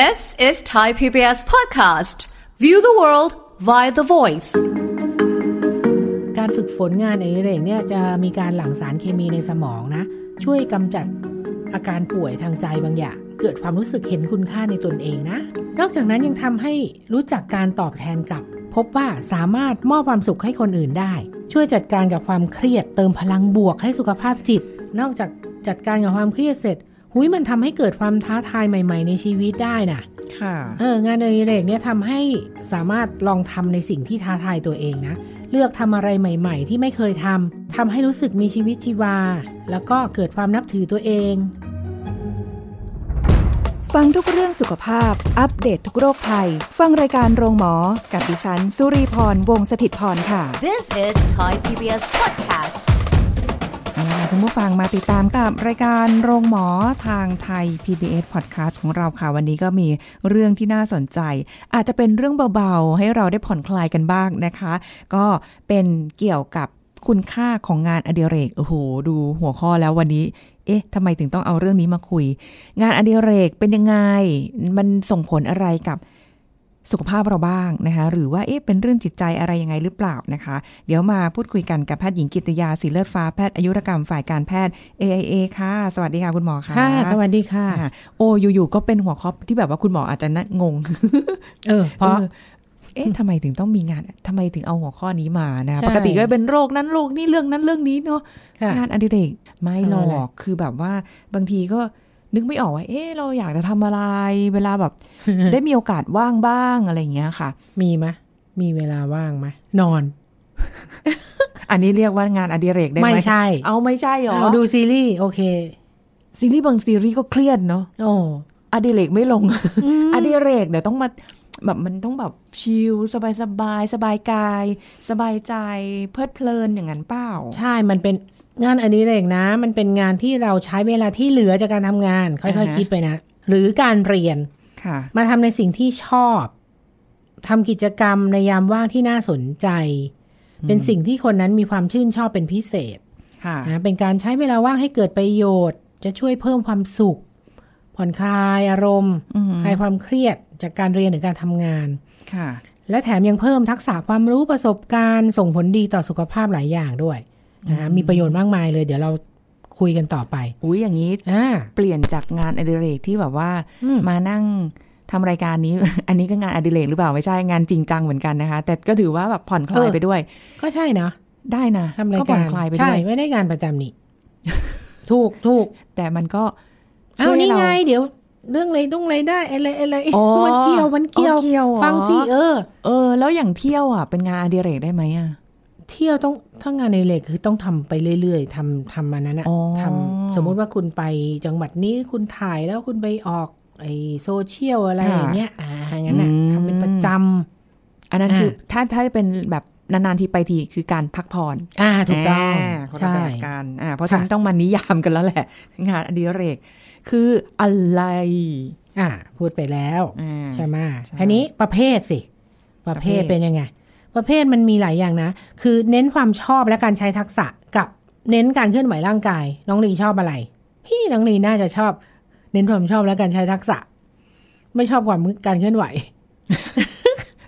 This is Thai PBS podcast. View the world via the voice. การฝึกฝนงานอดิเรกเนี่ยจะมีการหลั่งสารเคมีในสมองนะ ช่วยกำจัดอาการป่วยทางใจบางอย่าง เกิดความรู้สึกเห็นคุณค่าในตนเองนะ นอกจากนั้นยังทำให้รู้จักการตอบแทนกลับ พบว่าสามารถมอบความสุขให้คนอื่นได้ ช่วยจัดการกับความเครียดเติมพลังบวกให้สุขภาพจิต นอกจากจัดการกับความเครียดเสร็จ หุยมันทำให้เกิดความท้าทายใหม่ ๆ ในชีวิตได้น่ะ ค่ะ เอองานอดิเรกเนี่ยทำให้สามารถลองทำในสิ่งที่ท้าทายตัวเองนะ เลือกทำอะไรใหม่ ๆ ที่ไม่เคยทำทำให้รู้สึกมีชีวิตชีวา แล้วก็เกิดความนับถือตัวเอง ฟังทุกเรื่องสุขภาพ อัปเดตททุกโรคภัย ฟังรายการโรงหมอ กับดิฉัน สุรีพร วงศิตพรค่ะ This is Thai PBS podcast. คุณผู้ฟังมาติดตามกับรายการโรงหมอทางไทย PBS Podcast ของเราค่ะ วันนี้ก็มีเรื่องที่น่าสนใจ อาจจะเป็นเรื่องเบาๆ ให้เราได้ผ่อนคลายกันบ้างนะคะ ก็เป็นเกี่ยวกับคุณค่าของงานอดิเรก โอ้โห ดูหัวข้อแล้ววันนี้ เอ๊ะทำไมถึงต้องเอาเรื่องนี้มาคุย งานอดิเรกเป็นยังไง มันส่งผลอะไรกับ สุขภาพเราบ้างนะคะหรือว่าเอ๊ะเป็นเรื่องจิตใจอะไรยังไงหรือเปล่านะคะ เดี๋ยวมาพูดคุยกันกับแพทย์หญิงกิตยาสีเลือดฟ้าแพทย์อายุรกรรมฝ่ายการแพทย์ AIA ค่ะ สวัสดีค่ะคุณหมอค่ะค่ะสวัสดีค่ะอ่าโอ้อยู่ๆก็เป็นหัวข้อที่แบบว่าคุณหมออาจจะน่างง เออเพราะออเอ๊ะทำไมถึงต้องมีงานทำไมถึงเอาหัวข้อนี้มานะใช่ปกติก็เป็นโรคนั้นโรคนี้เรื่องนั้นเรื่องนี้เนาะค่ะงานอดิเรกไม่หรทำอะไรอกคือแบบว่าบางทีก็ นึกไม่ออกว่าเอ๊ะเราอยากจะทำอะไร เวลาแบบ ได้มีโอกาสว่างบ้างอะไรอย่างเงี้ยค่ะ มีไหมมีเวลาว่างไหมนอน อันนี้เรียกว่างานอดิเรกได้ไหมไม่ใช่ เอาไม่ใช่หรอเอาดูซีรีส์โอเค ซีรีส์บางซีรีส์ก็เครียดเนาะโอ้อดิเรกไม่ลงอดิเรกเดี๋ยวต้องมา แบบมันต้องแบบชิลสบายสบายสบายกาย สบายใจเพลิดเพลินอย่างนั้นเปล่า ใช่มันเป็นงานอดิเรกนะ มันเป็นงานที่เราใช้เวลาที่เหลือจากการทำงาน ค่อยอ่าฮะๆคิดไปนะ หรือการเรียนค่ะ มาทำในสิ่งที่ชอบทำกิจกรรมในยามว่างที่น่าสนใจ เป็นสิ่งที่คนนั้นมีความชื่นชอบเป็นพิเศษ ค่ะนะเป็นการใช้เวลาว่างให้เกิดประโยชน์ จะช่วยเพิ่มความสุข ผ่อนคลายอารมณ์อืมคลายความเครียดจากการเรียนหรือการทำงานค่ะ และแถมยังเพิ่มทักษะความรู้ประสบการณ์ ส่งผลดีต่อสุขภาพหลายอย่างด้วยนะมีประโยชน์มากมายเลย เดี๋ยวเราคุยกันต่อไปอุ้ยอย่างนี้อ่าเปลี่ยนจากงานอดิเรกที่แบบว่าอืมมานั่งทำรายการนี้ อันนี้ก็งานอดิเรกหรือเปล่าไม่ใช่งานจริงจังเหมือนกันนะคะ แต่ก็ถือว่าแบบผ่อนคลายไปด้วย ก็ใช่นะได้นะทำรายก็ผ่กาอนรคลายไปใช่ด้วยไม่ได้งานประจำนี่ถูกถูกแต่มันก็เอาช่วยนี่ให้ไงเราเดี๋ยวเรื่องอะไรต้องอะไรได้อะไรอะไรอ๋อมันเกี่ยวมันเกี่ยวอ๋อเกี่ยวเหรอฟังสิเออ เออ แล้วอย่างเที่ยวอะ เป็นงานอดิเรกได้ไหมอะ เที่ยวต้องถ้างานในเหล็กคือต้องทำไปเรื่อยๆทำทำมานั้นนะอ๋อทำสมมุติว่าคุณไปจังหวัดนี้คุณถ่ายแล้วคุณไปออกไอโซเชียลอะไรอย่างเงี้ย อ่างั้นน่ะทำเป็นประจอันนั้นอ่าคือถ้าถ้าเป็นแบบนานๆทีไปทีคือการพักผ่อนำอ่าถูกต้องาคนละใช่แบบกันอ่าเพราะค่ะฉะนั้นต้องมานิยามกันแล้วแหละ งานอดิเรก คืออะไรอ่าพูดไปแล้วอ่าใช่ไหมใช่ทีนี้ประเภทสิประเภทประเภทเป็นยังไง ประเภทมันมีหลายอย่างนะ คือเน้นความชอบและการใช้ทักษะกับเน้นการเคลื่อนไหวร่างกาย น้องลีชอบอะไรพี่น้องลีน่าจะชอบ เน้นความชอบและการใช้ทักษะ ไม่ชอบความการเคลื่อนไหว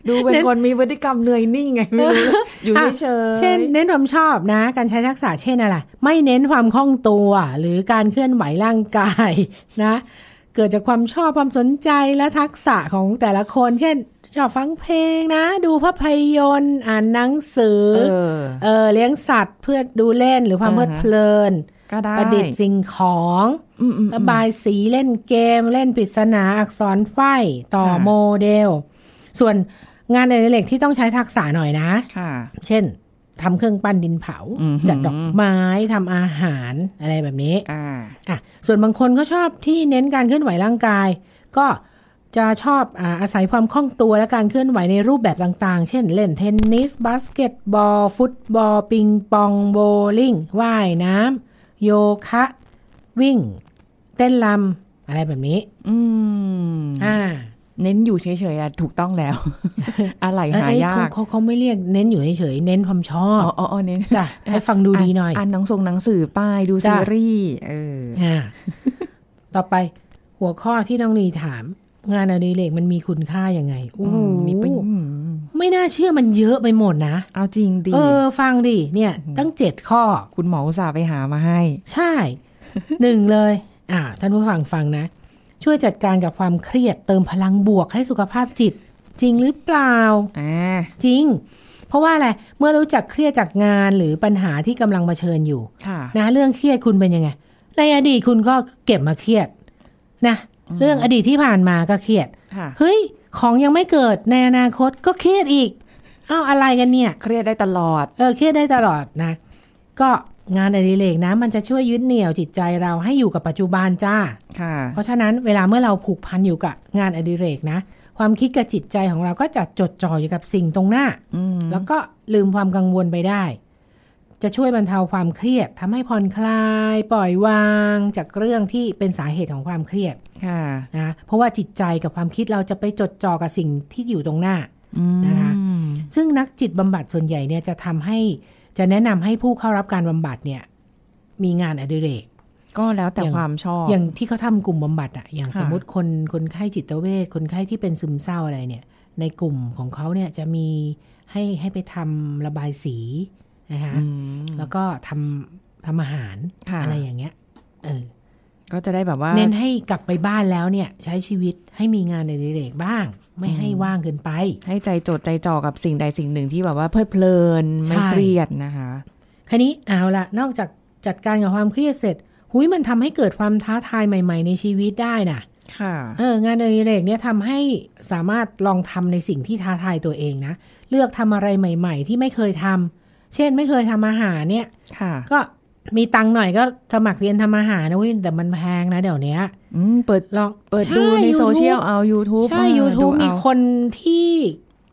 ดูเป็นเน้นคนมีพฤติกรรมเหนื่อยนิ่งไงไม่รู้อยู่เฉยๆเช่น เน้นความชอบนะ การใช้ทักษะเช่นอะไรไม่เน้นความคล่องตัว หรือการเคลื่อนไหวร่างกายนะ เกิดจากความชอบความสนใจและทักษะของแต่ละคน เช่นชอบฟังเพลงนะ ดูภาพยนตร์ อ่านหนังสือเออเออเลี้ยงสัตว์เพื่อดูเล่นหรือความเพลิดเพลินก็ได้ประดิษฐ์สิ่งของอืมอืมระบายสีเล่นเกม เล่นปริศนาอักษรไฟต่อค่ะโมเดล ส่วน งานในเล็กที่ต้องใช้ทักษะหน่อยนะค่ะ เช่นทำเครื่องปั้นดินเผาอืมจัดดอกไม้ทำอาหารอะไรแบบนี้อ่าอะส่วนบางคนก็ชอบที่เน้นการเคลื่อนไหวร่างกาย ก็จะชอบอาอาศัยความคล่องตัวและการเคลื่อนไหวในรูปแบบต่างๆ เช่นเล่นเทนนิส บาสเกตบอล ฟุตบอล ปิงปอง โบลิ่ง ว่ายน้ำ โยคะ วิ่ง เต้นรำอะไรแบบนี้ อืม อ่า เน้นอยู่เฉยๆอะถูกต้องแล้ว อะไรเอ้ยหายาเขากเขาเขาไม่เรียกเน้นอยู่เฉยๆเน้นความชอบอ๋ออ๋ออ๋อเน้นจ้ะให้ฟังดูดีหน่อยอ่านหนังส่งหนังสือป้ายดูจ้ะซีรีส์เอออ่าต่อไปหัวข้อที่น้องนีถาม งานอดิเรกมันมีคุณค่ายังไงโอ้โหมีประโยชน์ไม่น่าเชื่อมันเยอะไปหมดนะ เอาจริงดิเออ ฟังดิเนี่ย ตั้งเจ็ดข้อ คุณหมออุตส่าห์ไปหามาให้ ใช่หนึ่งเลย อ่าท่านผู้ฟังฟังนะ ช่วยจัดการกับความเครียดเติมพลังบวกให้สุขภาพจิต จริงหรือเปล่าอ่าจริง เพราะว่าอะไรเมื่อรู้จักเครียดจากงานหรือปัญหาที่กำลังเผชิญอยู่ค่ะนะเรื่องเครียดคุณเป็นยังไง ในอดีตคุณก็เก็บมาเครียดนะเรื่องอดีตที่ผ่านมาก็เครียดค่ะเฮ้ยของยังไม่เกิดในอนาคตก็เครียดอีกอ้าวอะไรกันเนี่ย เครียดได้ตลอด เออเครียดได้ตลอดนะ ก็ งานอดิเรกนะ มันจะช่วยยึดเหนี่ยวจิตใจเราให้อยู่กับปัจจุบันจ้าค่ะ เพราะฉะนั้นเวลาเมื่อเราผูกพันอยู่กับงานอดิเรกนะ ความคิดกับจิตใจของเราก็จะจดจ่ออยู่กับสิ่งตรงหน้าอืมแล้วก็ลืมความกังวลไปได้ จะช่วยบรรเทาความเครียดทำให้ผ่อนคลาย ปล่อยวางจากเรื่องที่เป็นสาเหตุของความเครียดค่ะนะเพราะว่าจิตใจกับความคิดเราจะไปจดจ่อกับสิ่งที่อยู่ตรงหน้าอืมนะคะซึ่งนักจิตบำบัดส่วนใหญ่เนี่ยจะทำให้ จะแนะนำให้ผู้เข้ารับการบำบัดเนี่ย มีงานอดิเรก ก็แล้วแต่อย่างความชอบ อย่างที่เขาทำกลุ่มบำบัดอะอย่างค่ะสมมติคนคนไข้จิตเวชคนไข้ที่เป็นซึมเศร้าอะไรเนี่ย ในกลุ่มของเขาเนี่ยจะมีให้ให้ไปทำระบายสีนะคะอืมแล้วก็ทำทำอาหารค่ะอะไรอย่างเงี้ย เออ ก็จะได้แบบว่า เน้นให้กลับไปบ้านแล้วเนี่ย ใช้ชีวิตให้มีงานอดิเรกบ้าง ไม่ให้ว่างเกินไป ให้ใจจดใจจ่อกับสิ่งใดสิ่งหนึ่งที่แบบว่าเพลิดเพลินไม่ใช่เครียดนะคะคันนี้เอาละนอกจากจัดการกับความเครียดเสร็จ หุยมันทำให้เกิดความท้าทายใหม่ ๆ ในชีวิตได้น่ะ ค่ะเอองานอดิเรกเนี่ยทำให้สามารถลองทำในสิ่งที่ท้าทายตัวเองนะเลือกทำอะไรใหม่ ๆ ที่ไม่เคยทำเช่นไม่เคยทำอาหารเนี่ย ค่ะ ก็ มีตังค์หน่อยก็สมัครเรียนทำอาหารนะเว้ยแต่มันแพงนะเดี๋ยวเนี้ยอืมเปิดลองเปิดช่ดูใน YouTube โซเชียลเอา YouTube ใช่อ่า YouTube ดูมีเอาคนที่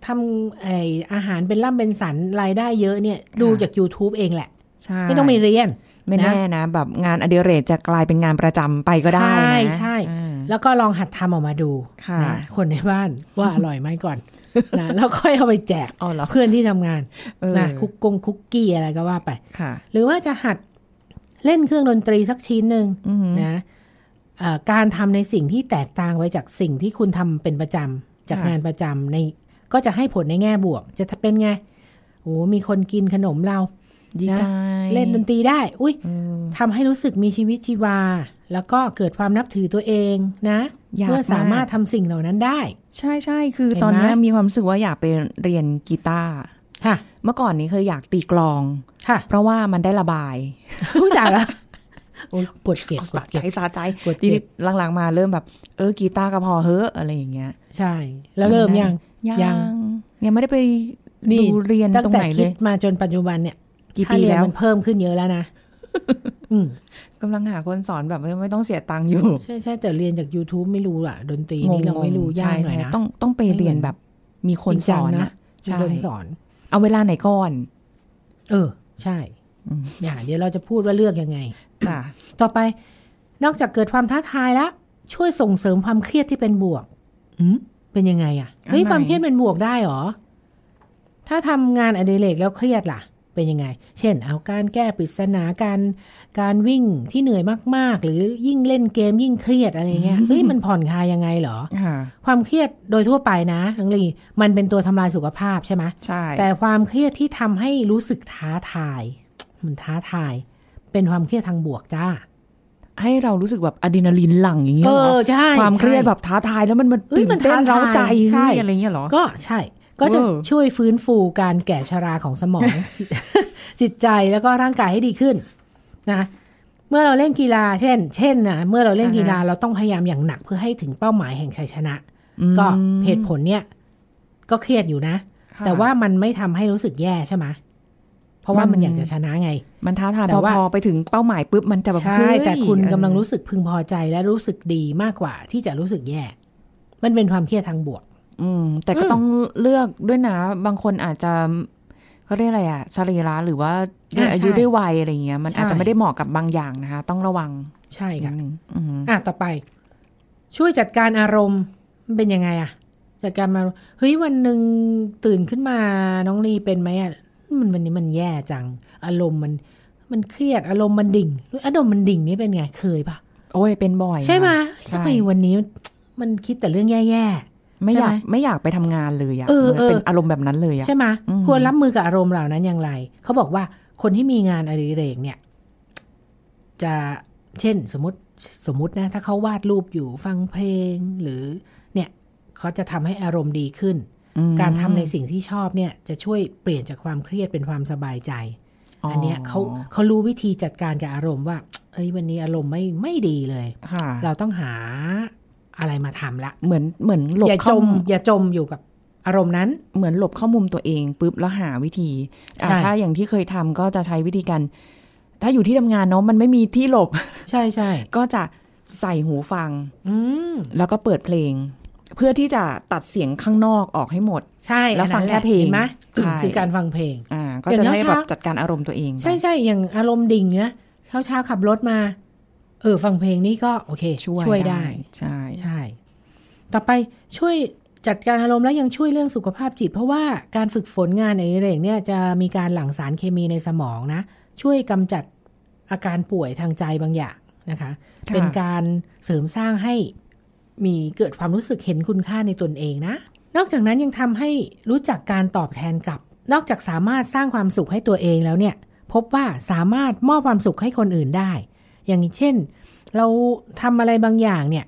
ทำไออาหารเป็นล่ำเป็นสันรายได้เยอะเนี่ย ดูจาก YouTube เองแหละใช่ไม่ต้องไปเรียน ไม่แน่นะ แบบงานอดิเรกจะกลายเป็นงานประจำไปก็ได้นะ ใช่ใช่อ่าแล้วก็ลองหัดทำออกมาดูค่ะนะคนในบ้านว่าอร่อยไหมก่อนนะแล้วค่อยเอาไปแจกอ๋อเหรอเพื่อนที่ทำงานเออนะคุกกงคุกกี้อะไรก็ว่าไปค่ะหรือว่าจะหัด เล่นเครื่องดนตรีสักชิ้นหนึ่งอืมนะเอ่อการทำในสิ่งที่แตกต่างไว้จากสิ่งที่คุณทำเป็นประจำจากค่ะงานประจำในก็จะให้ผลในแง่บวก จะเป็นไงโอ้มีคนกินขนมเราดีใจเล่นดนตรีได้ อุ้ยเออทำให้รู้สึกมีชีวิตชีวา แล้วก็เกิดความนับถือตัวเองนะอยากเพื่อสามารถมากทำสิ่งเหล่านั้นได้ ใช่ใช่คือเห็นไหมตอนเนี้ยมีความรู้สึกว่าอยากไปเรียนกีตาร์ค่ะ เมื่อก่อนนี้เคยอยากตีกลองค่ะ เพราะว่ามันได้ระบายรู้จักแล้วโอ้ยปวดเก็บปวสะดใจเก็บสะใจกดเก็บทีนี้หลังๆมาเริ่มแบบ เออกีตาร์ก็พอเฮ้อะอะไรอย่างเงี้ย ใช่ แล้วเริ่มยังยังยังยังไม่ได้ไปนี่ดูเรียนตั้งตรงแต่ไหนเลคิดยมาจนปัจจุบันเนี่ย กี่ค่าปีเรียนแล้วมันเพิ่มขึ้นเยอะแล้วนะอืมกำลังหาคนสอนแบบไม่ไม่ต้องเสียตังค์อยู่ ใช่ใช่แต่เรียนจาก YouTube ไม่รู้อะดนตรีนี่เราไม่รู้งงๆยากหน่อยใช่นะต้องต้องไปเรียนแบบ มีคนจริงสจังอนนะนะมีใช่คนสอน เอาเวลาไหนก่อน เออ ใช่อืมอย่าเดี๋ยวเราจะพูดว่าเลือกยังไงจ้ะต่อไป นอกจากเกิดความท้าทายแล้วช่วยส่งเสริมความเครียดที่เป็นบวกอืมเป็นยังไงอะเฮ้ยความเครียดเป็นบวกได้เหรอ ถ้าทำงานอดิเรกแล้วเครียดล่ะ เป็นยังไง เช่น เอาการแก้ปริศนาการการวิ่งที่เหนื่อยมากๆ หรือยิ่งเล่นเกมยิ่งเครียดอะไรเงี้ยเฮ้ยมันผ่อนคลายยังไงเหรอค่ะความเครียดโดยทั่วไปนะทั้งลีมันเป็นตัวทำลายสุขภาพใช่ไหมใช่แต่ความเครียดที่ทำให้รู้สึกท้าทาย มันท้าทาย เป็นความเครียดทางบวกจ้าให้เรารู้สึกแบบอะดรีนาลีนหลั่งอย่างเงี้ยเอเหรออใช่ความเครียดใช่แบบท้าทายแล้วมันมันเฮ้ยตื่นมันเต้นท้าทายเร้าใจใช่เฮ้ยอะไรเงี้ยเหรอ ก็ใช่ ก็จะเออช่วยฟื้นฟูการแก่ชราของสมอง จิตใจแล้วก็ร่างกายให้ดีขึ้นนะเมื่อเราเล่นกีฬา เช่น เช่นนะเมื่อเราเล่นกีฬาเราต้องพยายามอย่างหนักเพื่อให้ถึงเป้าหมายแห่งชัยชนะ ก็เหตุผลเนี่ย ก็เครียดอยู่นะค่ะแต่ว่ามันไม่ทำให้รู้สึกแย่ใช่ไหมเพราะว่ามันอยากจะชนะไง มันท้าทายแต่พอว่าพอไปถึงเป้าหมายปุ๊บมันจะแบบใช่เฮ้ยแต่คุณเออกำลังรู้สึกพึงพอใจและรู้สึกดีมากกว่าที่จะรู้สึกแย่ มันเป็นความเครียดทางบวก อืม แต่ก็อืมต้องเลือกด้วยนะ บางคนอาจจะเขาเรียกอะไรอะสรีระหรือว่าด้วยอายุด้วยวัยอะไรเงี้ย มันอาจจะไม่ได้เหมาะกับบางอย่างนะคะ ต้องระวัง ใช่นิค่ะดนึงอืมอะต่อไป ช่วยจัดการอารมณ์มันเป็นยังไงอะจัดการมาเฮ้ยวันหนึ่งตื่นขึ้นมาน้องลีเป็นไหมอะมันวันนี้มันแย่จัง อารมณ์มัน มันเครียดอารมณ์มันดิ่งอารมณ์มันดิ่งนี่เป็นไงเคยปะโอ้ยเป็นบ่อย ใช่ไหมนะทำไมวันนี้มันคิดแต่เรื่องแย่ๆ ไม่อยากใช่หไม่อยากไปทำงานเลยอะเออหมืนเป็นเอออารมณ์แบบนั้นเลยอะใช่ไหมอืมควรรับมือกับอารมณ์เหล่านั้นอย่างไร เขาบอกว่าคนที่มีงานอดิเรกเนี่ย จะเช่นสมมติสมมตินะ ถ้าเขาวาดรูปอยู่ฟังเพลงหรือเนี่ยเขาจะทำให้อารมณ์ดีขึ้นอืมการทำในสิ่งที่ชอบเนี่ย จะช่วยเปลี่ยนจากความเครียดเป็นความสบายใจ อันเนี้ยเขาเขารู้วิธีจัดการกับอารมณ์ว่าเอ้ยวันนี้อารมณ์ไม่ไม่ดีเลยค่ะเราต้องหา อะไรมาทำละ เหมือนเหมือนหลบอย่าจเข้ามอย่าจมอยู่กับอารมณ์นั้น เหมือนหลบเข้ามุมตัวเองปุ๊บแล้วหาวิธีอะใช่ถ้าอย่างที่เคยทำก็จะใช้วิธีการถ้าอยู่ที่ทำงานเนาะมันไม่มีที่หลบ ใช่ใช่ก็จะใส่หูฟัง อืมแล้วก็เปิดเพลง เพื่อที่จะตัดเสียงข้างนอกออกให้หมด ใช่แล้วฟังอันนั้นแค่เพลงห็นไหมใช่คือการฟังเพลง อ่า ก็อย่างจะน้อยได้แบบเช้าจัดการอารมณ์ตัวเอง ใช่ใช่อย่างอารมณ์ดิ่งเนี้ยเช้าเช้าๆขับรถมา เออ ฟังเพลงนี้ก็โอเค ช่วยช่วยได้ ใช่ใช่ ต่อไปช่วยจัดการอารมณ์แล้วยังช่วยเรื่องสุขภาพจิต เพราะว่าการฝึกฝนงานในเรื่องเนี่ยจะมีการหลั่งสารเคมีในสมองนะ ช่วยกำจัดอาการป่วยทางใจบางอย่างนะคะค่ะเป็นการเสริมสร้างให้มีเกิดความรู้สึกเห็นคุณค่าในตนเองนะ นอกจากนั้นยังทำให้รู้จักการตอบแทนกลับ นอกจากสามารถสร้างความสุขให้ตัวเองแล้วเนี่ย พบว่าสามารถมอบความสุขให้คนอื่นได้ อย่างเช่น เราทำอะไรบางอย่างเนี่ย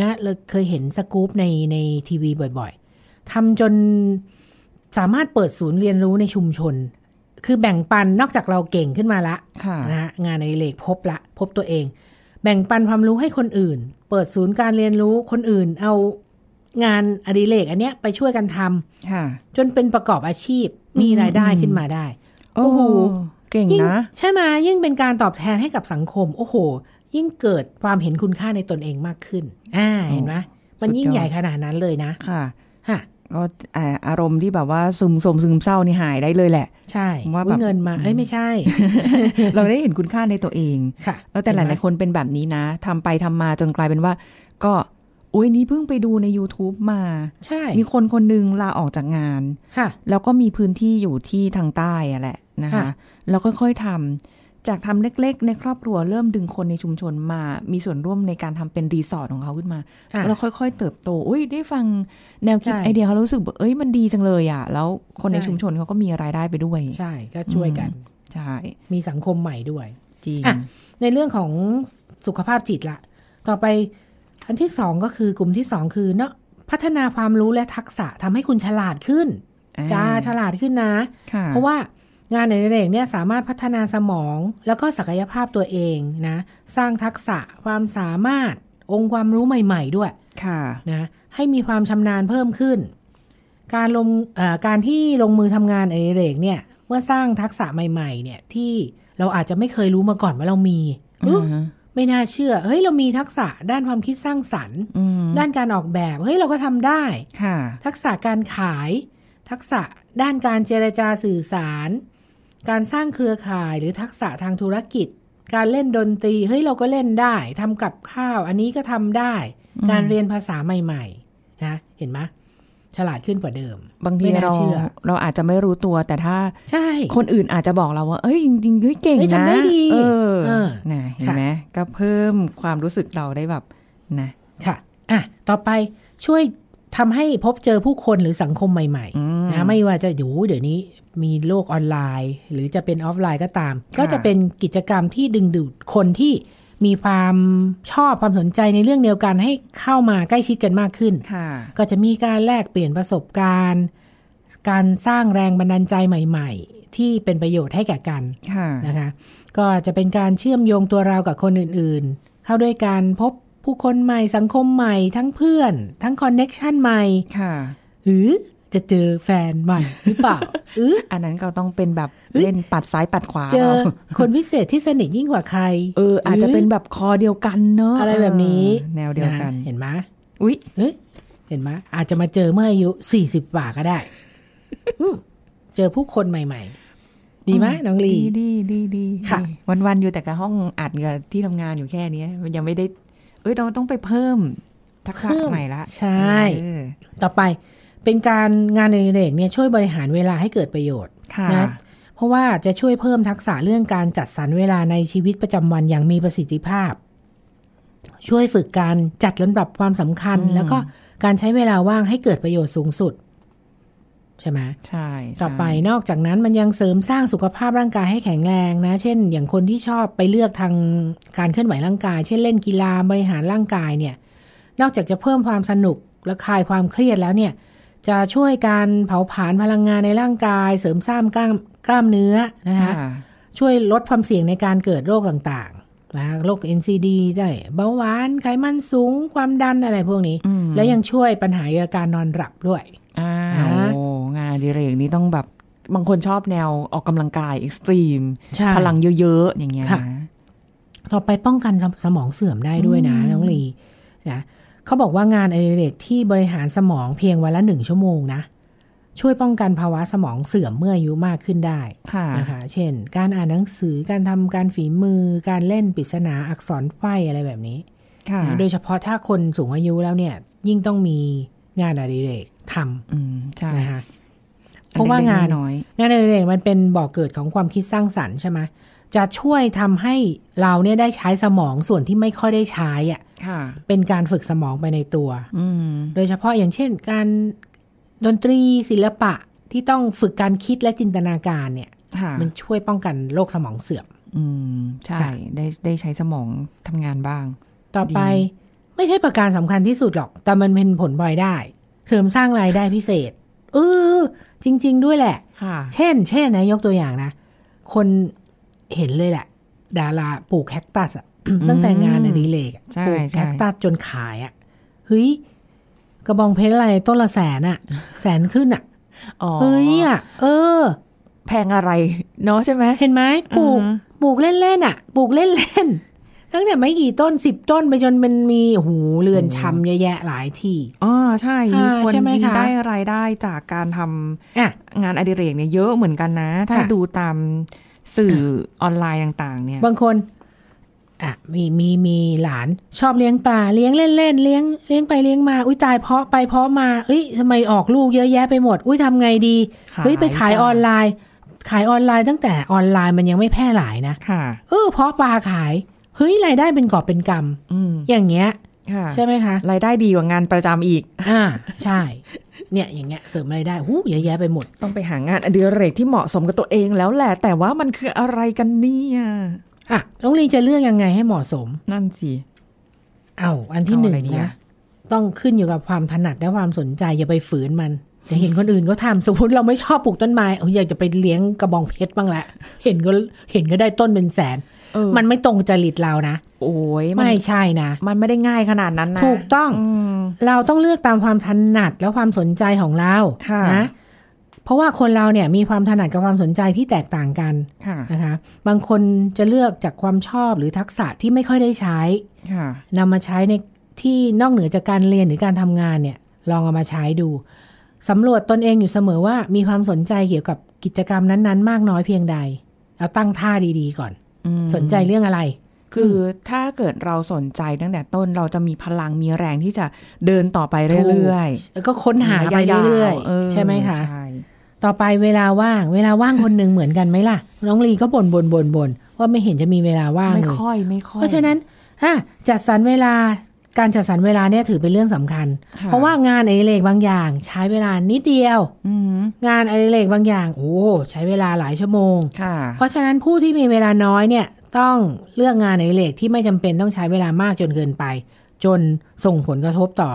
นะเราเคยเห็นสกู๊ปในในทีวีบ่อยๆทำจนสามารถเปิดศูนย์เรียนรู้ในชุมชน คือแบ่งปันนอกจากเราเก่งขึ้นมาละค่ะนะฮะงานในเลกพบละ พบตัวเอง แบ่งปันความรู้ให้คนอื่น เปิดศูนย์การเรียนรู้คนอื่น เอางานอดิเรกอันเนี้ยไปช่วยกันทำค่ะจนเป็นประกอบอาชีพมีรายได้ขึ้นมาได้ โอ้โห เก่งยิ่งนะ ใช่ไหมยิ่งเป็นการตอบแทนให้กับสังคม โอ้โห ยิ่งเกิดความเห็นคุณค่าในตนเองมากขึ้น อ่าเห็นไหมมันยิ่งสุดยอดใหญ่ขนาดนั้นเลยนะค่ะฮะก็อ่าอารมณ์ที่แบบว่าซึมสมซึมเศร้านี่หายได้เลยแหละ ใช่ว่าอุ๊ยแบบเงินมาเอ้ยไม่ใช่ เราได้เห็นคุณค่าในตัวเองค่ะแล้วแต่หเนไมลายๆคนเป็นแบบนี้นะทำไปทำมาจนกลายเป็นว่า ก็อุ้ยนี่เพิ่งไปดูใน YouTube มา ใช่ มีคนคนหนึงลาออกจากงาน ค่ะ แล้วก็มีพื้นที่อยู่ที่ทางใต้อะแหละ นะคะค่ะแล้วค่อยๆทำจากทำเล็กๆ ในครอบครัวเริ่มดึงคนในชุมชนมามีส่วนร่วมในการทำเป็นรีสอร์ทของเขาขึ้นมาค่ะแล้วค่อยๆ เติบโตอุ้ยได้ฟังแนวคิดใช่ไอเดียเขารู้สึกแบบเอ้ยมันดีจังเลยอะ แล้วคนในใช่ชุมชนเขาก็มีรายได้ไปด้วยใช่ก็ช่วยกันใช่มีสังคมใหม่ด้วยจริงอะในเรื่องของสุขภาพจิตละต่อไปอันที่สองก็คือกลุ่มที่สองคือเนาะพัฒนาความรู้และทักษะทำให้คุณฉลาดขึ้นอ่าจ้าฉลาดขึ้นนะค่ะเพราะว่า งานในเรื่องเนี่ยสามารถพัฒนาสมองแล้วก็ศักยภาพตัวเองนะ สร้างทักษะความสามารถองค์ความรู้ใหม่ ๆ ด้วยค่ะนะให้มีความชำนาญเพิ่มขึ้น การลงเอ่อการที่ลงมือทำงานในเรกเนี่ยเมื่อสร้างทักษะใหม่ ๆ เนี่ยที่เราอาจจะไม่เคยรู้มาก่อนว่าเรามีเอ้ออืมไม่น่าเชื่อ เฮ้ย เรามีทักษะด้านความคิดสร้างสรรค์อืมด้านการออกแบบ เฮ้ย เราก็ทำได้ค่ะทักษะการขาย ทักษะด้านการเจรจาสื่อสาร การสร้างเครือข่ายหรือทักษะทางธุรกิจ การเล่นดนตรีเฮ้ยเราก็เล่นได้ทำกับข้าว อันนี้ก็ทำได้ การเรียนภาษาใหม่ ๆ นะ เห็นไหมฉลาดขึ้นกว่าเดิม บางทีไม่น่าเราเชื่อเราอาจจะไม่รู้ตัวแต่ถ้าใช่คนอื่นอาจจะบอกเราว่า เอ้ยจริงๆเฮ้ยเก่งเฮ้ยนะทำได้ดีเออเออนะเห็นค่ะไหมก็เพิ่มความรู้สึกเราได้แบบนะค่ะอะต่อไปช่วยทำให้พบเจอผู้คนหรือสังคมใหม่อืมๆนะไม่ว่าจะอยู่เดี๋ยวนี้ มีโลกออนไลน์ หรือจะเป็นออฟไลน์ก็ตาม ก็จะเป็นกิจกรรมที่ดึงดูดคนที่มีความชอบความสนใจในเรื่องเดียวกันให้เข้ามาใกล้ชิดกันมากขึ้นค่ะก็จะมีการแลกเปลี่ยนประสบการณ์ การสร้างแรงบันดาลใจใหม่ ๆ ที่เป็นประโยชน์ให้แก่กันค่ะนะคะ ก็จะเป็นการเชื่อมโยงตัวเรากับคนอื่นๆ เข้าด้วยการพบผู้คนใหม่สังคมใหม่ทั้งเพื่อน ทั้งคอนเน็กชันใหม่ค่ะหรือ จะเจอแฟนใหม่หรือเปล่าเอออันนั้นก็ต้องเป็นแบบเอ้ยเล่นปัดซ้ายปัดขวาเจอเอาคนพิเศษที่สนิทยิ่งกว่าใคร เออ อาจจะเป็นแบบคอเดียวกันเนาะอะไรแบบนี้เออแนวเดียวกันะเห็นไหมอุ๊ยเฮ้ยเห็นไหมอาจจะมาเจอเมื่ออายุสี่สิบกว่าก็ได้อืมเจอผู้คนใหม่ ๆ ดีไหมน้องลีดีดีดีดีค่ะวันวันๆอยู่แต่กับห้องอัดกับที่ทำงานอยู่แค่เนี้ยมันยังไม่ได้ เอ้ยเราต้องไปเพิ่มทักษะเพิ่มใหม่ละใช่เออต่อไป เป็นการงานในเรกเนี่ยช่วยบริหารเวลาให้เกิดประโยชน์ค่ะนะเพราะว่าจะช่วยเพิ่มทักษะเรื่องการจัดสรรเวลาในชีวิตประจำวันอย่างมีประสิทธิภาพ ช่วยฝึกการจัดลำดับความสำคัญอืมแล้วก็การใช้เวลาว่างให้เกิดประโยชน์สูงสุด ใช่ไหมใช่ต่อไปนอกจากนั้นมันยังเสริมสร้างสุขภาพร่างกายให้แข็งแรงนะ เช่น อย่างคนที่ชอบไปเลือกทางการเคลื่อนไหวร่างกาย เช่นเล่นกีฬาบริหารร่างกายเนี่ย นอกจากจะเพิ่มความสนุกและคลายความเครียดแล้วเนี่ย จะช่วยการเผาผลาญพลังงานในร่างกาย เสริมสร้างกล้ามกล้ามเนื้อนะคะค่ะช่วยลดความเสี่ยงในการเกิดโรคต่างๆนะโรค NCD ได้เบาหวานไขมันสูงความดันอะไรพวกนี้อืมแล้วยังช่วยปัญหาเกี่ยวกับการนอนหลับด้วยอ้าอ่าวงานอดิเรกนี้ต้องแบบบางคนชอบแนวออกกำลังกายเอ็กซ์ตรีมใช่พลังเยอะๆ อย่างเงี้ยค่ะนะต่อไปป้องกันสมสมองเสื่อมได้ด้วยนะอืมน้องลีนะ เขาบอกว่างานอดิเรกที่บริหารสมองเพียงวันละหนึ่งชั่วโมงนะ ช่วยป้องกันภาวะสมองเสื่อมเมื่ออายุมากขึ้นได้ค่ะนะคะ เช่น การอ่านหนังสือการทำการฝีมือ การเล่นปริศนาอักษรไพ่อะไรแบบนี้ค่ะนะโดยเฉพาะถ้าคนสูงอายุแล้วเนี่ย ยิ่งต้องมีงานอดิเรกทอืมใช่ำนะคะเพราะว่างานอันเล็กๆน้อย งานอดิเรกมันเป็นบ่อกเกิดของความคิดสร้างสรรค์ใช่ไหม จะช่วยทำให้เราเนี่ยได้ใช้สมองส่วนที่ไม่ค่อยได้ใช้อะๆค่ะเป็นการฝึกสมองไปในตัวอืมโดยเฉพาะอย่างเช่น การดนตรีศิลปะที่ต้องฝึกการคิดและจินตนาการเนี่ยค่ะมันช่วยป้องกันโรคสมองเสื่อม อืม ใช่ค่ะได้ได้ใช้สมองทำงานบ้าง ต่อไปดีไม่ใช่ประการสำคัญที่สุดหรอก แต่มันเป็นผลพลอยได้ เสริมสร้างรายได้พิเศษ เออ จริง ๆ ด้วยแหละค่ะเช่น เช่นนะ ยกตัวอย่างนะ คน เห็นเลยแหละ ดาราปลูกแคคตัสอะตั้งแต่งานอดิเรกอะใช่ปลูกใช่แคคตัสจนขายอะเฮ้ยกระบองเพชรอะไรต้นละแสนอะแสนขึ้นอะอ๋อเฮ้ยอะเออ แพงอะไร เนาะใช่ไหมเห็นไหมปลูกอือฮึปลูกเล่นๆอะปลูกเล่นๆตั้งแต่ไม่กี่ต้นสิบต้นไปจนมันมีโอ้โหูเรือนชำเยอะแยะหลายที่อ๋อใช่มีอ่าคนใช่ไหมคะได้รายได้จากการทำอะงานอดิเรกเนี่ยเยอะเหมือนกันนะ ถ้าค่ะดูตาม สื่อออนไลน์ต่างๆ เนี่ย บางคนอะมีมีมีหลานชอบเลี้ยงปลาเลี้ยงเล่นๆเลี้ยงเลี้ยงไปเลี้ยงมา อุ้ยตายเพาะไปเพาะมาเอ้ยทำไมออกลูกเยอะแยะไปหมด อุ้ยทำไงดีขายเฮ้ยไปขายจ้ะออนไลน์ ขายออนไลน์ตั้งแต่ออนไลน์มันยังไม่แพร่หลายนะค่ะเออเพาะปลาขายเฮ้ยรายได้เป็นกอบเป็นกอืมำอย่างเงี้ยค่ะใช่ไหมคะรายได้ดีกว่างานประจำอีกอ่าใช่ เนี่ยอย่างเงี้ยเสริมรายได้หูเยอะแยะไปหมด ต้องไปหางานอดิเรกที่เหมาะสมกับตัวเองแล้วแหละ แต่ว่ามันคืออะไรกันเนี่ยอะน้องลีจะเลือกยังไงให้เหมาะสม นั่นสิเอาอันที่หนึ่งเอาอะไรดีนะอะต้องขึ้นอยู่กับความถนัดและความสนใจอย่าไปฝืนมันแต่เห็นคนอื่นเขาทำสมมติเราไม่ชอบปลูกต้นไม้เอออยากจะไปเลี้ยงกระบองเพชรบ้างแหละ เห็นก็เห็นก็ได้ต้นเป็นแสนเออ มันไม่ตรงจริตเรานะโอ้ยมันไม่ใช่นะ มันไม่ได้ง่ายขนาดนั้นนะถูกต้องอืมเราต้องเลือกตามความถนัดและความสนใจของเราค่ะนะเพราะว่าคนเราเนี่ยมีความถนัดกับความสนใจที่แตกต่างกันค่ะนะคะ บางคนจะเลือกจากความชอบหรือทักษะที่ไม่ค่อยได้ใช้ค่ะนำมาใช้ในที่นอกเหนือจากการเรียนหรือการทำงานเนี่ย ลองเอามาใช้ดูสำรวจตนเองอยู่เสมอว่ามีความสนใจเกี่ยวกับกิจกรรมนั้น ๆ มากน้อยเพียงใด เอาตั้งท่าดีๆก่อนอืม สนใจเรื่องอะไร คือถ้าเกิดเราสนใจตั้งแต่ต้นเราจะมีพลังมีแรงที่จะเดินต่อไปเรื่อยแล้วก็ค้นๆหาไปเรื่อยาวๆใช่ไหมคะใช่ต่อไปเวลาว่างเวลาว่างคนหนึ่งเหมือนกันไหมล่ะ น้องลีก็บ่นบ่นบ่นบ่นว่าไม่เห็นจะมีเวลาว่างไม่เลยค่อยไม่ค่อยเพราะฉะนั้นอะจัดสรรเวลา การจัดสรรเวลาเนี่ยถือเป็นเรื่องสำคัญค่เพราะว่างานอดิเรกบางอย่าง ใช้เวลานิดเดียวอืมงานอดิเรกบางอย่าง โอ้ใช้เวลาหลายชั่วโมงค่ะเพราะฉะนั้นผู้ที่มีเวลาน้อยเนี่ยต้องเลือกงานอดิเรกที่ไม่จำเป็นต้องใช้เวลามากจนเกินไป จนส่งผลกระทบต่อ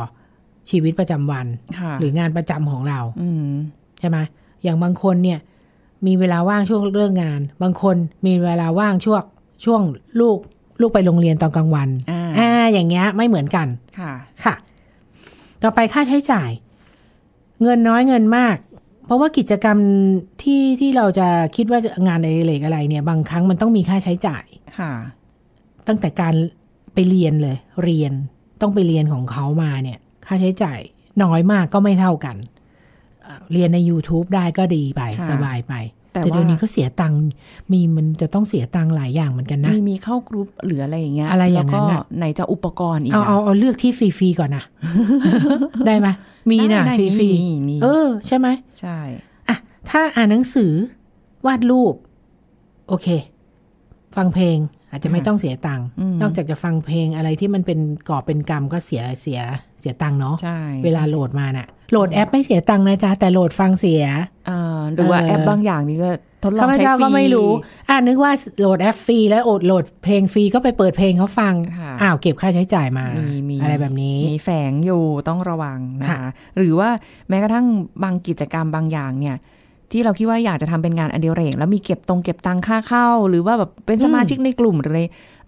ชีวิตประจำวันค่ะหรืองานประจำของเราอืมใช่ไหมอย่างบางคนเนี่ย มีเวลาว่างช่วงเรื่องงาน บางคนมีเวลาว่างช่วงช่วงลูก ลูกไปโรงเรียนตอนกลางวันอ่าอ่าอย่างเงี้ยไม่เหมือนกันค่ะ ค่ะ ต่อไปค่าใช้จ่าย เงินน้อยเงินมาก เพราะว่ากิจกรรมที่ที่เราจะคิดว่าจะงานอดิเรกอะไรเนี่ย บางครั้งมันต้องมีค่าใช้จ่ายค่ะ ตั้งแต่การไปเรียนเลย เรียนต้องไปเรียนของเขามาเนี่ย ค่าใช้จ่ายน้อยมากก็ไม่เท่ากันเอ่อเรียนใน YouTube ได้ก็ดีไปค่ะสบายไป แต่แต่เดี๋ยวว่านี้ก็เสียตังค์มีมันจะต้องเสียตังค์หลายอย่างเหมือนกันนะ มีมีเข้ากรุ๊ปหรืออะไรอย่างเงี้ยอะไรอย่างนั้นแล้วน่ะก็ไหนจะอุปกรณ์อีกเอาอะเอาเอาเลือกที่ฟรีๆก่อนนะได้ไหมมีนะได้ฟได้รีมีมีๆเออ ใช่ไหมใช่อะถ้าอ่านหนังสือวาดรูป โอเค ฟังเพลงอาจจะไม่ต้องเสียตังค์อืมนอกจากจะฟังเพลงอะไรที่มันเป็นก่อเป็นกรรมก็เสียเสียเสียตังค์เนาะใช่เวลาโหลดมาน่ะ โหลดแอปไม่เสียตังค์นะจ๊ะ แต่โหลดฟังเสียอ่าหรือว่าเออแอปบางอย่างนี่ก็ทดลอข้างพใช้เจ้าฟรีก็ไม่รู้ อ่านึกว่าโหลดแอปฟรีแล้วโอดโหลดเพลงฟรีก็ไปเปิดเพลงเขาฟังค่ะอ้าวเก็บค่าใช้จ่ายมามีมีอะไรแบบนี้ มีแฝงอยู่ต้องระวังนะคะค่ะหรือว่าแม้กระทั่งบางกิจกรรมบางอย่างเนี่ยที่เราคิดว่าอยากจะทำเป็นงานอดิเรกแล้วมีเก็บตรงเก็บตังค่าเข้า หรือว่าแบบเป็นสมาชิกในกลุ่มหรืออะไร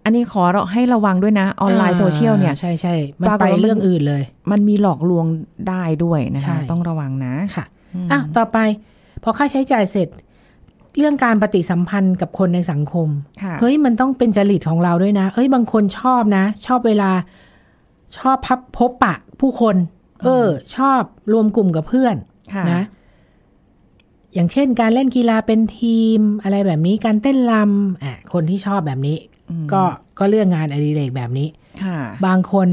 อันนี้ขอเราให้ระวังด้วยนะ ออนไลน์โซเชียลเนี่ย ใช่ใช่มันปรากฏไปว่ามันเรื่องอื่นเลย มันมีหลอกลวงได้ด้วยนะใช่คะ ต้องระวังนะค่ะอ้าวต่อไปพอค่าใช้จ่ายเสร็จ เรื่องการปฏิสัมพันธ์กับคนในสังคมค่ะเฮ้ยมันต้องเป็นจริตของเราด้วยนะเฮ้ยบางคนชอบนะ ชอบเวลาชอบพับพบปะผู้คน เออ ชอบรวมกลุ่มกับเพื่อนค่ะนะอย่างเช่นการเล่นกีฬาเป็นทีม อะไรแบบนี้การเต้นรำอะคนที่ชอบแบบนี้ ก็ก็เลือกงานอดิเรกแบบนี้ค่ะบางคน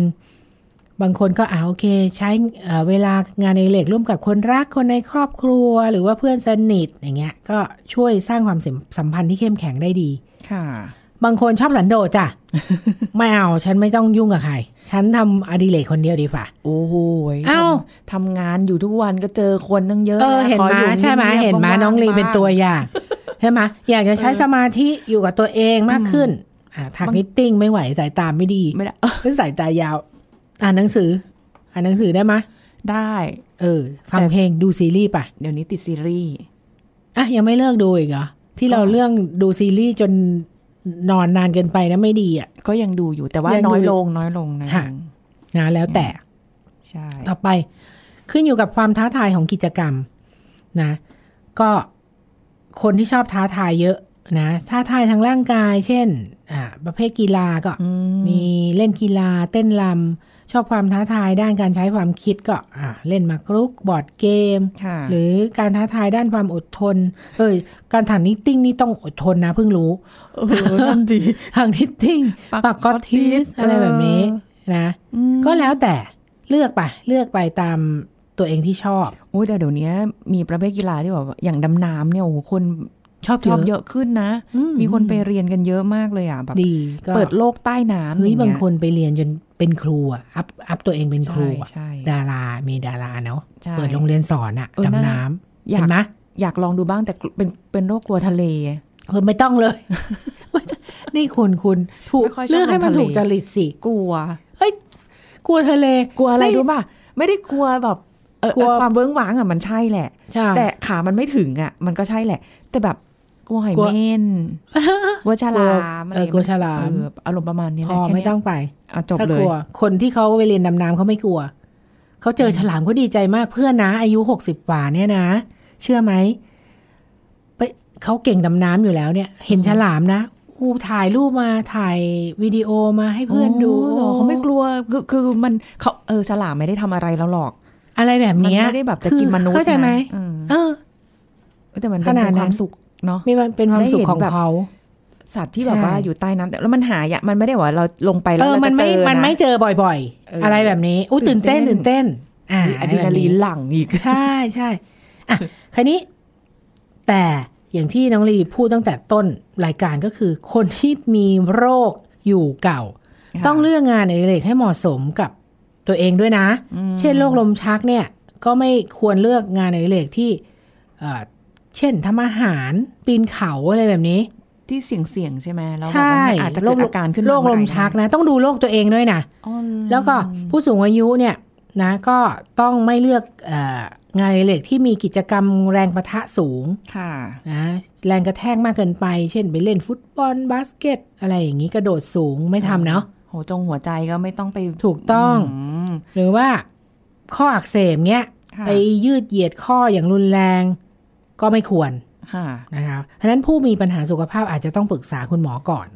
บางคนก็อ่าโอเค ใช้เอ่อเวลางานอดิเรกร่วมกับคนรักคนในครอบครัวหรือว่าเพื่อนสนิทอย่างเงี้ย ก็ช่วยสร้างความสัมพันธ์ที่เข้มแข็งได้ดี ค่ะ บางคนชอบสันโดษจ้ะไม่เอาฉันไม่ต้องยุ่งกับใคร ฉันทำอดิเรกคนเดียวดีกว่าโอ้โหยเอ้าทำทำงานอยู่ทุกวันก็เจอคนตั้งเยอะเออนะเห็นขไหมอยู่ใช่ไหมงียบๆเห็นไหมว่างๆน้องลีบ้างเป็นตัวอย่างใช่ไหมอยากจะใช้สมาธิอยู่กับตัวเองมากขึ้นอ่า ถักนิตติ้งไม่ไหวสายตาไม่ดีไม่ได้หรือสายตายาว อ่านหนังสือ อ่านหนังสือได้ไหมได้ เออ ฟังเพลงดูซีรีส์ป่ะ เดี๋ยวนี้ติดซีรีส์อะยังไม่เลิกดูอีกเหรอ ที่เราก็เรื่องดูซีรีส์จนนอนนานเกินไปนะไม่ดีอะ ก็ยังดูอยู่แต่ว่ายังดูน้อยลงน้อยลงน้อยลค่ะงนะแล้วแต่ใช่ต่อไปขึ้นอยู่กับความท้าทายของกิจกรรมนะ ก็คนที่ชอบท้าทายเยอะ นะท้าทายทางร่างกาย เช่นอ่าประเภทกีฬาก็อืมมีเล่นกีฬา เต้นรำชอบความท้าทายด้านการใช้ความคิดก็อ่าเล่นหมากรุกบอร์ดเกมค่ะหรือการท้าทายด้านความอดทน เอ้ยการถัก knitting นี่ต้องอดทนนะเพิ่งรู้เออนั่นดีถัก knitting ปักปักก๊อตทิสก๊อตทิสอะไรแบบนี้เอนะอืมก็แล้วแต่เลือกไปเลือกไปตามตัวเองที่ชอบโอ้ยแต่เดี๋ยวนี้มีประเภทกีฬาที่แบบว่าอย่างดำน้ำเนี่ยโอ้โหคน ชอบชอบเยเยอะอะขึ้นนะอืมมีคนไปเรียนกันเยอะมากเลยอะแบบดีก็เปิดโลกใต้น้ำเฮ้ยอย่างงี้คนไปเรียนจนเป็นครูอะ up up ตัวเองเป็นครูใช่อะใช่ดารามีดาราเนาะใช่เปิดโรงเรียนสอนอะเออน่าดำน้ำอยากเห็นไหมอยากลองดูบ้างแต่เป็นเป็นโรคกลัวทะเลเออไม่ต้องเลย นี่คุณคุณถูกไม่ค่อยชอบเลือกให้มันลงทะเลถูกจริตสิกลัวเฮ้ยกลัวทะเล กลัวอะไรม่รู้ป่ะไม่ได้กลัวแบบเออกลัวความเบื้องหวางอะมันใช่แหละใช่แต่ขามันไม่ถึงอะ มันก็ใช่แหละ แต่แบบ กลัวหอยกลัวเม่นกลัวฉลามเออกลัวฉลามเอออารมณ์ประมาณนี้แหพละอแค่ไม่เนี้ยต้องไปเอาจบถ้าเลกยลัวคนที่เขาไปเรียนดำน้ำเขาไม่กลัวเขาเจอฉลามเขาดีใจมากเพื่อนนะ อายุหกสิบกว่าเนี่ยนะ เชื่อไหมไปเขาเก่งดำน้ำอยู่แล้วเนี่ย เห็นฉลามนะอูถ่ายรูปมาถ่ายวิดีโอมาให้เพื่อนดูโเหรอเขาไม่กลัวคือคือมันเขาเออฉลามไม่ได้ทำอะไรเราหรอก อะไรแบบมันเนี้ยไม่ได้แบบจะคือกินมนุษย์เข้าใจไหมนะอืมเออแต่มันขนาดเป็นนั้นความสุข เนาะมีมันเป็นความสุขของได้เห็นแบบเขาสัตว์ที่แบบใช่ว่าอยู่ใต้น้ำแต่แล้วมันหายอะมันไม่ได้ว่าเราลงไปแล้เอวอเรามันจะไม่เจอมันนะไม่เจอบ่อยเอออๆอะไรแบบนี้อู้ตื่ตื่นนเต้เต้นนตื่นเต้น อ่ามีอะดรีนาลีนหลั่งอีกใช่ใช่อะคราวนี้ แต่อย่างที่น้องลีพูดตั้งแต่ต้นรายการก็คือ คนที่มีโรคอยู่เก่าค่ะต้องเลือกงานอดิเรกให้เหมาะสมกับตัวเองด้วยนะ เช่นโรคลมชักเนี่ย ก็ไม่ควรเลือกงานอดิเรกที่ เอ่อเช่นทำอาหารปีนเขาอะไรแบบนี้ ที่เสี่ยงเสี่ยงๆใช่ไหมแล้วแบบใช่ว่ามันอาจจะเกิดอาการขึ้นมาโรคลมเอไหร่ชักนะ ต้องดูโรคตัวเองด้วยนะอ๋อแล้วก็ผู้สูงอายุเนี่ยนะก็ต้องไม่เลือกเอองานอดิเรกที่มีกิจกรรมแรงประทะสูงค่ะนะแรงกระแทกมากเกินไป เช่นไปเล่นฟุตบอลบาสเกต อะไรอย่างนี้กระโดดสูงไม่ทำเนาะหัวจงหัวใจก็ไม่ต้องไปถูกต้องมหรือว่าข้ออักเสบเนี้ยค่ะไปยืดเหยียดข้ออย่างรุนแรง ก็ไม่ควรค่ะนะคะเพราะฉะนั้นผู้มีปัญหาสุขภาพอาจจะต้องปรึกษาคุณหมอก่อน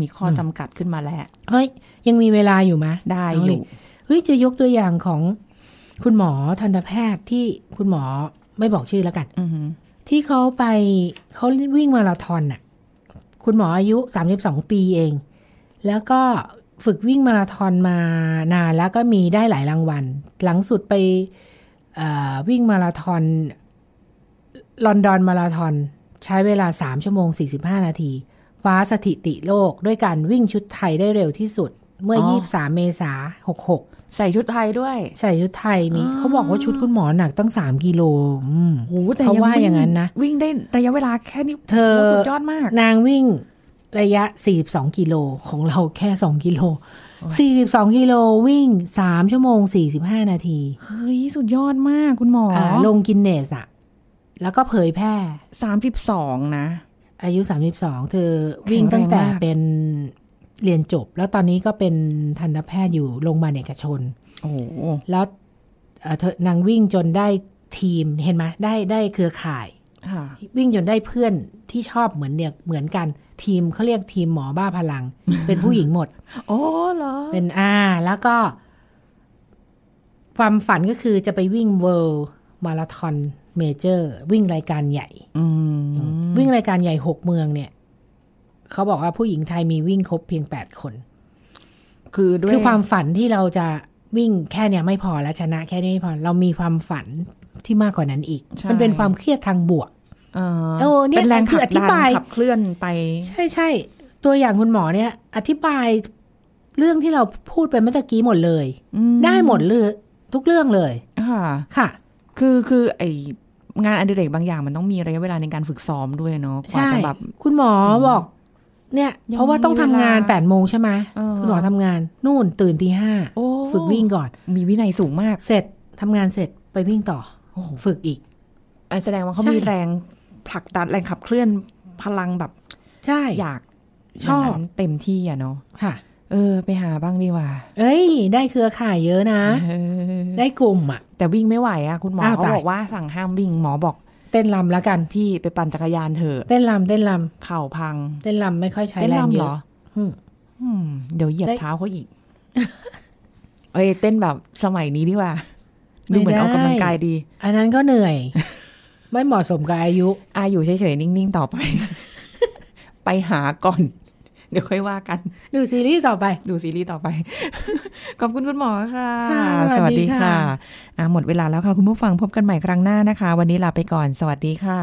มีข้อจำกัดขึ้นมาแล้วเฮ้ยยังมีเวลาอยู่ไหมได้น้งอลิยู่เฮ้ยจะยกตัวอย่างของคุณหมอทันตแพทย์ที่คุณหมอไม่บอกชื่อแล้วกันอือหือที่เขาไปเขาวิ่งมาราธอนน่ะ คุณหมออายุ32ปีเอง แล้วก็ฝึกวิ่งมาราธอนมานานแล้วก็มีได้หลายรางวัล หลังสุดไปเอ่อวิ่งมาราธอน ลอนดอนมาราธอนใช้เวลา 3 ชั่วโมง 45 นาทีปฟ้าสถิติโลกด้วยการวิ่งชุดไทยได้เร็วที่สุด เมื่ออ23 เมษา66 ใส่ชุดไทยด้วย ใส่ชุดไทยมีเขาบอกว่าชุดคุณหมอหนักตั้ง 3 กิโลอืมโหแต่เขาว่าวิ่อย่างนั้นนะ วิ่งได้ระยะเวลาแค่นี้เธอโหสุดยอดมาก นางวิ่งระยะ 42 กิโลของเราแค่ 2 กิโล 42 กิโลวิ่ง 3 ชั่วโมง 45 นาที เฮ้ย สุดยอดมากคุณหมออ่าลงกินเนสอะ แล้วก็เผยแพร่สามสิบสองนะ อายุ 32 เธอวิ่งตั้งแต่แข็งแรงมากเป็นเรียนจบ แล้วตอนนี้ก็เป็นทันตแพทย์อยู่โรงพยาบาลเอกชน โอ้โหแล้วเอ่อเธอนางวิ่งจนได้ทีมเห็นไหมได้ได้เครือข่ายค่ะวิ่งจนได้เพื่อนที่ชอบเหมือนเนี่ยเหมือนกันทีมเขาเรียกทีมหมอบ้าพลัง เป็นผู้หญิงหมด โอ้เหรอ เป็นอ่า แล้วก็ ความฝันก็คือจะไปวิ่งเวิลด์มาราธอน เมเจอร์วิ่งรายการใหญ่อืมวิ่งรายการใหญ่หกเมืองเนี่ย เขาบอกว่าผู้หญิงไทยมีวิ่งครบเพียงแปดคน คือด้วยคือความฝันที่เราจะวิ่งแค่เนี้ยไม่พอแล้วชนะแค่นี้ไม่พอ เรามีความฝันที่มากกว่านั้นอีกใช่มันเป็นความเครียดทางบวกเออเออเนี่ยเป็นแรงคือขัอบธิดันบายขับเคลื่อนไป ใช่ใช่ตัวอย่างคุณหมอเนี่ย อธิบายเรื่องที่เราพูดไปเมื่อตะกี้หมดเลยอืมได้หมดเลยทุกเรื่องเลย ค่ะ ค่ะ คือคือไอ งานอดิเรกบางอย่างมันต้องมีระยะเวลาในการฝึกซ้อมด้วยเนาะกว่าใช่จะแบบคุณหมอบอก เนี่ยยังเพราะว่าต้องมีทำเวลางงานแปดโมงใช่ไหมเออคุณหมอทำงาน นู่นตื่นตีห้าโอ้ฝึกวิ่งก่อน มีวินัยสูงมากเสร็จทำงานเสร็จไปวิ่งต่อโอ้โหฝึกอีกเอ่อแสดงว่าเขาใช่มีแรงผลักดันแรงขับเคลื่อนพลังแบบ ใช่อยากชอบย่างนั้นเต็มที่อะเนาะค่ะ เออ ไปหาบ้างดีกว่า เอ้ย ได้เครือข่ายเยอะนะเออได้กลุ่มอะ แต่วิ่งไม่ไหวอะคุณหมออ้าวเขาตายบอกว่าสั่งห้ามวิ่งหมอบอก เต้นลำแล้วกันพี่ไปปั่นจักรยานเถอะเต้นลำเต้นลเข่าพังำเต้นลำไม่ค่อยใช้เต้นแรงรำเยเหรออะอืมอืมเดี๋ยวเหยียบได้เท้าเขาอีก เอ้ยเต้นแบบสมัยนี้ดีกว่าดูเหมือนไม่ได้ออกกำลังกายดี อันนั้นก็เหนื่อย ไม่เหมาะสมกับอายุ อาอยู่เฉยๆนิ่งๆต่อไป ไปหาก่อน เดี๋ยวค่อยว่ากัน ดูซีรีส์ต่อไป ดูซีรีส์ต่อไป ขอบคุณคุณหมอค่ะค่ะสวัสดีค่ะอะหมดเวลาแล้วค่ะ คุณผู้ฟังพบกันใหม่ครั้งหน้านะคะ วันนี้ลาไปก่อน สวัสดีค่ะ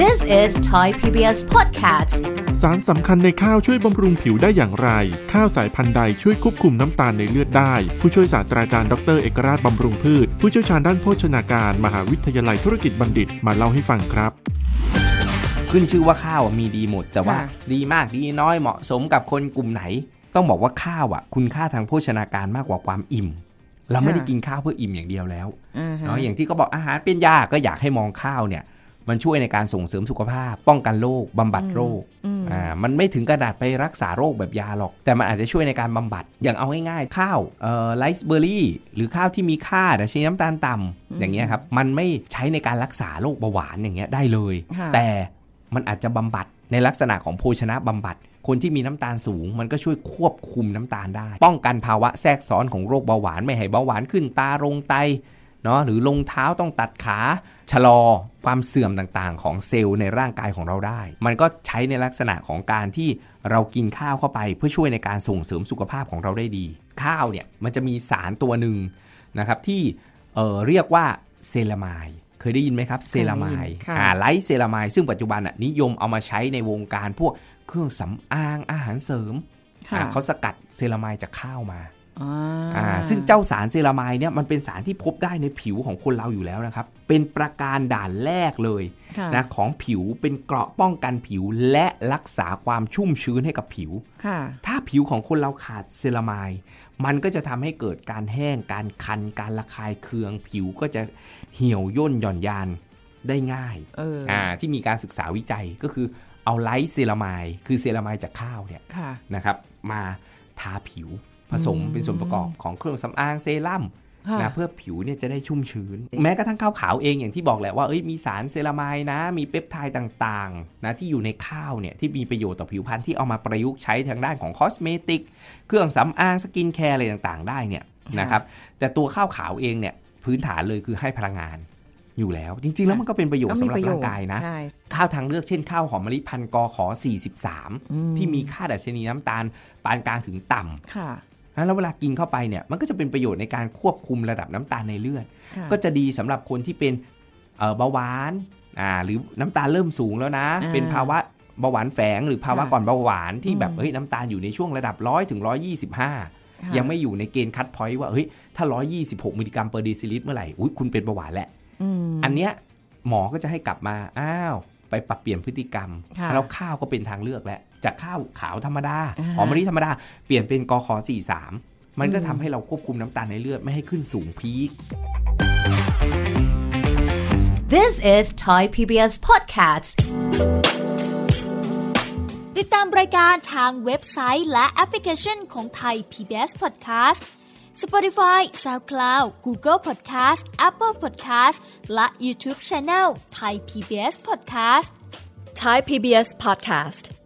This is Thai PBS Podcast. สารสำคัญในข้าวช่วยบำรุงผิวได้อย่างไร ข้าวสายพันธุ์ใดช่วยควบคุมน้ำตาลในเลือดได้ ผู้ช่วยศาสตราจารย์ดร เอกราชบำรุงพืช ผู้เชี่ยวชาญด้านโภชนาการ มหาวิทยาลัยธุรกิจบัณฑิตมาเล่าให้ฟังครับ ขึ้นชื่อว่าข้าวอะมีดีหมด แต่ว่าค่ะดีมากดีน้อยเหมาะสมกับคนกลุ่มไหน ต้องบอกว่าข้าวอะ คุณค่าทางโภชนาการมากกว่าความอิ่ม เราไม่ได้กินข้าวเพื่ออิ่มอย่างเดียวแล้วเนาะอย่างที่เขาบอกอาหารเป็นยาก็อยากให้มองข้าวเนี่ย มันช่วยในการส่งเสริมสุขภาพ ป้องกันโรคบำบัดโรคอ่ามันไม่ถึงกระดาษไปรักษาโรคแบบยาหรอก แต่มันอาจจะช่วยในการบำบัดอย่างเอาง่ายๆข้าวเอ่อไรซ์เบอร์รี่หรือข้าวที่มีค่าแต่ใช้น้ำตาลต่ำอย่างเงี้ยครับมันไม่ใช้ในการรักษาโรคเบาหวานอย่างเงี้ยได้เลยค่ะแต่ มันอาจจะบำบัดในลักษณะของโภชนะบำบัด คนที่มีน้ำตาลสูง มันก็ช่วยควบคุมน้ำตาลได้ ป้องกันภาวะแทรกซ้อนของโรคเบาหวานไม่ให้เบาหวานขึ้นตาลงไตเนาะหรือลงเท้าต้องตัดขาชะลอความเสื่อมต่างๆ ของเซลล์ในร่างกายของเราได้ มันก็ใช้ในลักษณะของการที่เรากินข้าวเข้าไป เพื่อช่วยในการส่งเสริมสุขภาพของเราได้ดี ข้าวเนี่ยมันจะมีสารตัวหนึ่งนะครับที่เเรียกว่าเซรามายเยได้ยินไหมครับเซรามายค่ะอ่าไลท์เซรามายซึ่งปัจจุบันอะนิยมเอามาใช้ในวงการพวกเครื่องสำอางอาหารเสริมค่ะอ่าเขาสกัดเซรามายจากข้าวมา อ่าอ่าซึ่งเจ้าสารเซรามายเนี่ยมันเป็นสารที่พบได้ในผิวของคนเราอยู่แล้วนะครับ เป็นประการด่านแรกเลยค่ะนะของผิวเป็นเกราะป้องกันผิวและรักษาความชุ่มชื้นให้กับผิวค่ะถ้าผิวของคนเราขาดเซรามายมันก็จะทำให้เกิดการแห้งการคัน การระคายเคืองผิวก็จะเหี่ยวย่นหย่อนยานได้ง่ายเอออ่าที่มีการศึกษาวิจัยก็คือเอาไลท์เซรามายคือเซรามายจากข้าวเนี่ยค่ะนะครับมาทาผิว ผสมเป็นส่วนประกอบของเครื่องสำอางเซรั่มค่ะนะเพื่อผิวเนี่ยจะได้ชุ่มชื้น แม้กระทั่งข้าวขาวเองอย่างที่บอกแหละว่าเอ้ยมีสาร ceramide นะ มีเปปไทด์ต่างๆนะที่อยู่ในข้าวเนี่ยที่มีประโยชน์ต่อผิวพรรณที่เอามาประยุกต์ใช้ทางด้านของ cosmetic เครื่องสำอาง skincare อะไรต่างๆ ได้เนี่ยนะครับแต่ตัวข้าวขาวเองเนี่ยพื้นฐานเลยคือให้พลังงานอยู่แล้ว จริง ๆ แล้วมันก็เป็นประโยชน์สำหรับร่างกายนะใช่ข้าวทางเลือกเช่นข้าวหอมมะลิพันธุ์กอขอ 43 ที่มีค่าดัชนีน้ำตาลปานกลางถึงต่ำค่ะนะ แล้วเวลากินเข้าไปเนี่ยมันก็จะเป็นประโยชน์ในการควบคุมระดับน้ำตาลในเลือดค่ะก็จะดีสำหรับคนที่เป็นเอ่อเบาหวานอ่าหรือน้ำตาลเริ่มสูงแล้วนะอ่าเป็นภาวะเบาหวานแฝงหรือภาวะค่ะก่อนเบาหวานที่แบบอืมเฮ้ยน้ำตาลอยู่ในช่วงระดับร้อยถึงร้อยยี่สิบห้าค่ะยังไม่อยู่ในเกณฑ์ cut point ว่าเฮ้ยถ้า 126 มิลลิกรัมเปอร์เดซิลิตรเมื่อไหร่อุ๊ยคุณเป็นเบาหวานแหละอืมอันเนี้ยหมอก็จะให้กลับมา อ้าว ไปปรับเปลี่ยนพฤติกรรมค่ะแล้วข้าวก็เป็นทางเลือกแล้ว จากข้าวขาวธรรมดาอ่าฮะหอมมะลิธรรมดา เปลี่ยนเป็นกอคอ43 มันก็อืมทำให้เราควบคุมน้ำตาลในเลือดไม่ให้ขึ้นสูงพีค This is Thai PBS Podcast ติดตามรายการทางเว็บไซต์และแอปพลิเคชันของไทย PBS Podcast Spotify SoundCloud Google Podcast Apple Podcast และ YouTube Channel ไทย PBS Podcast Thai PBS podcast.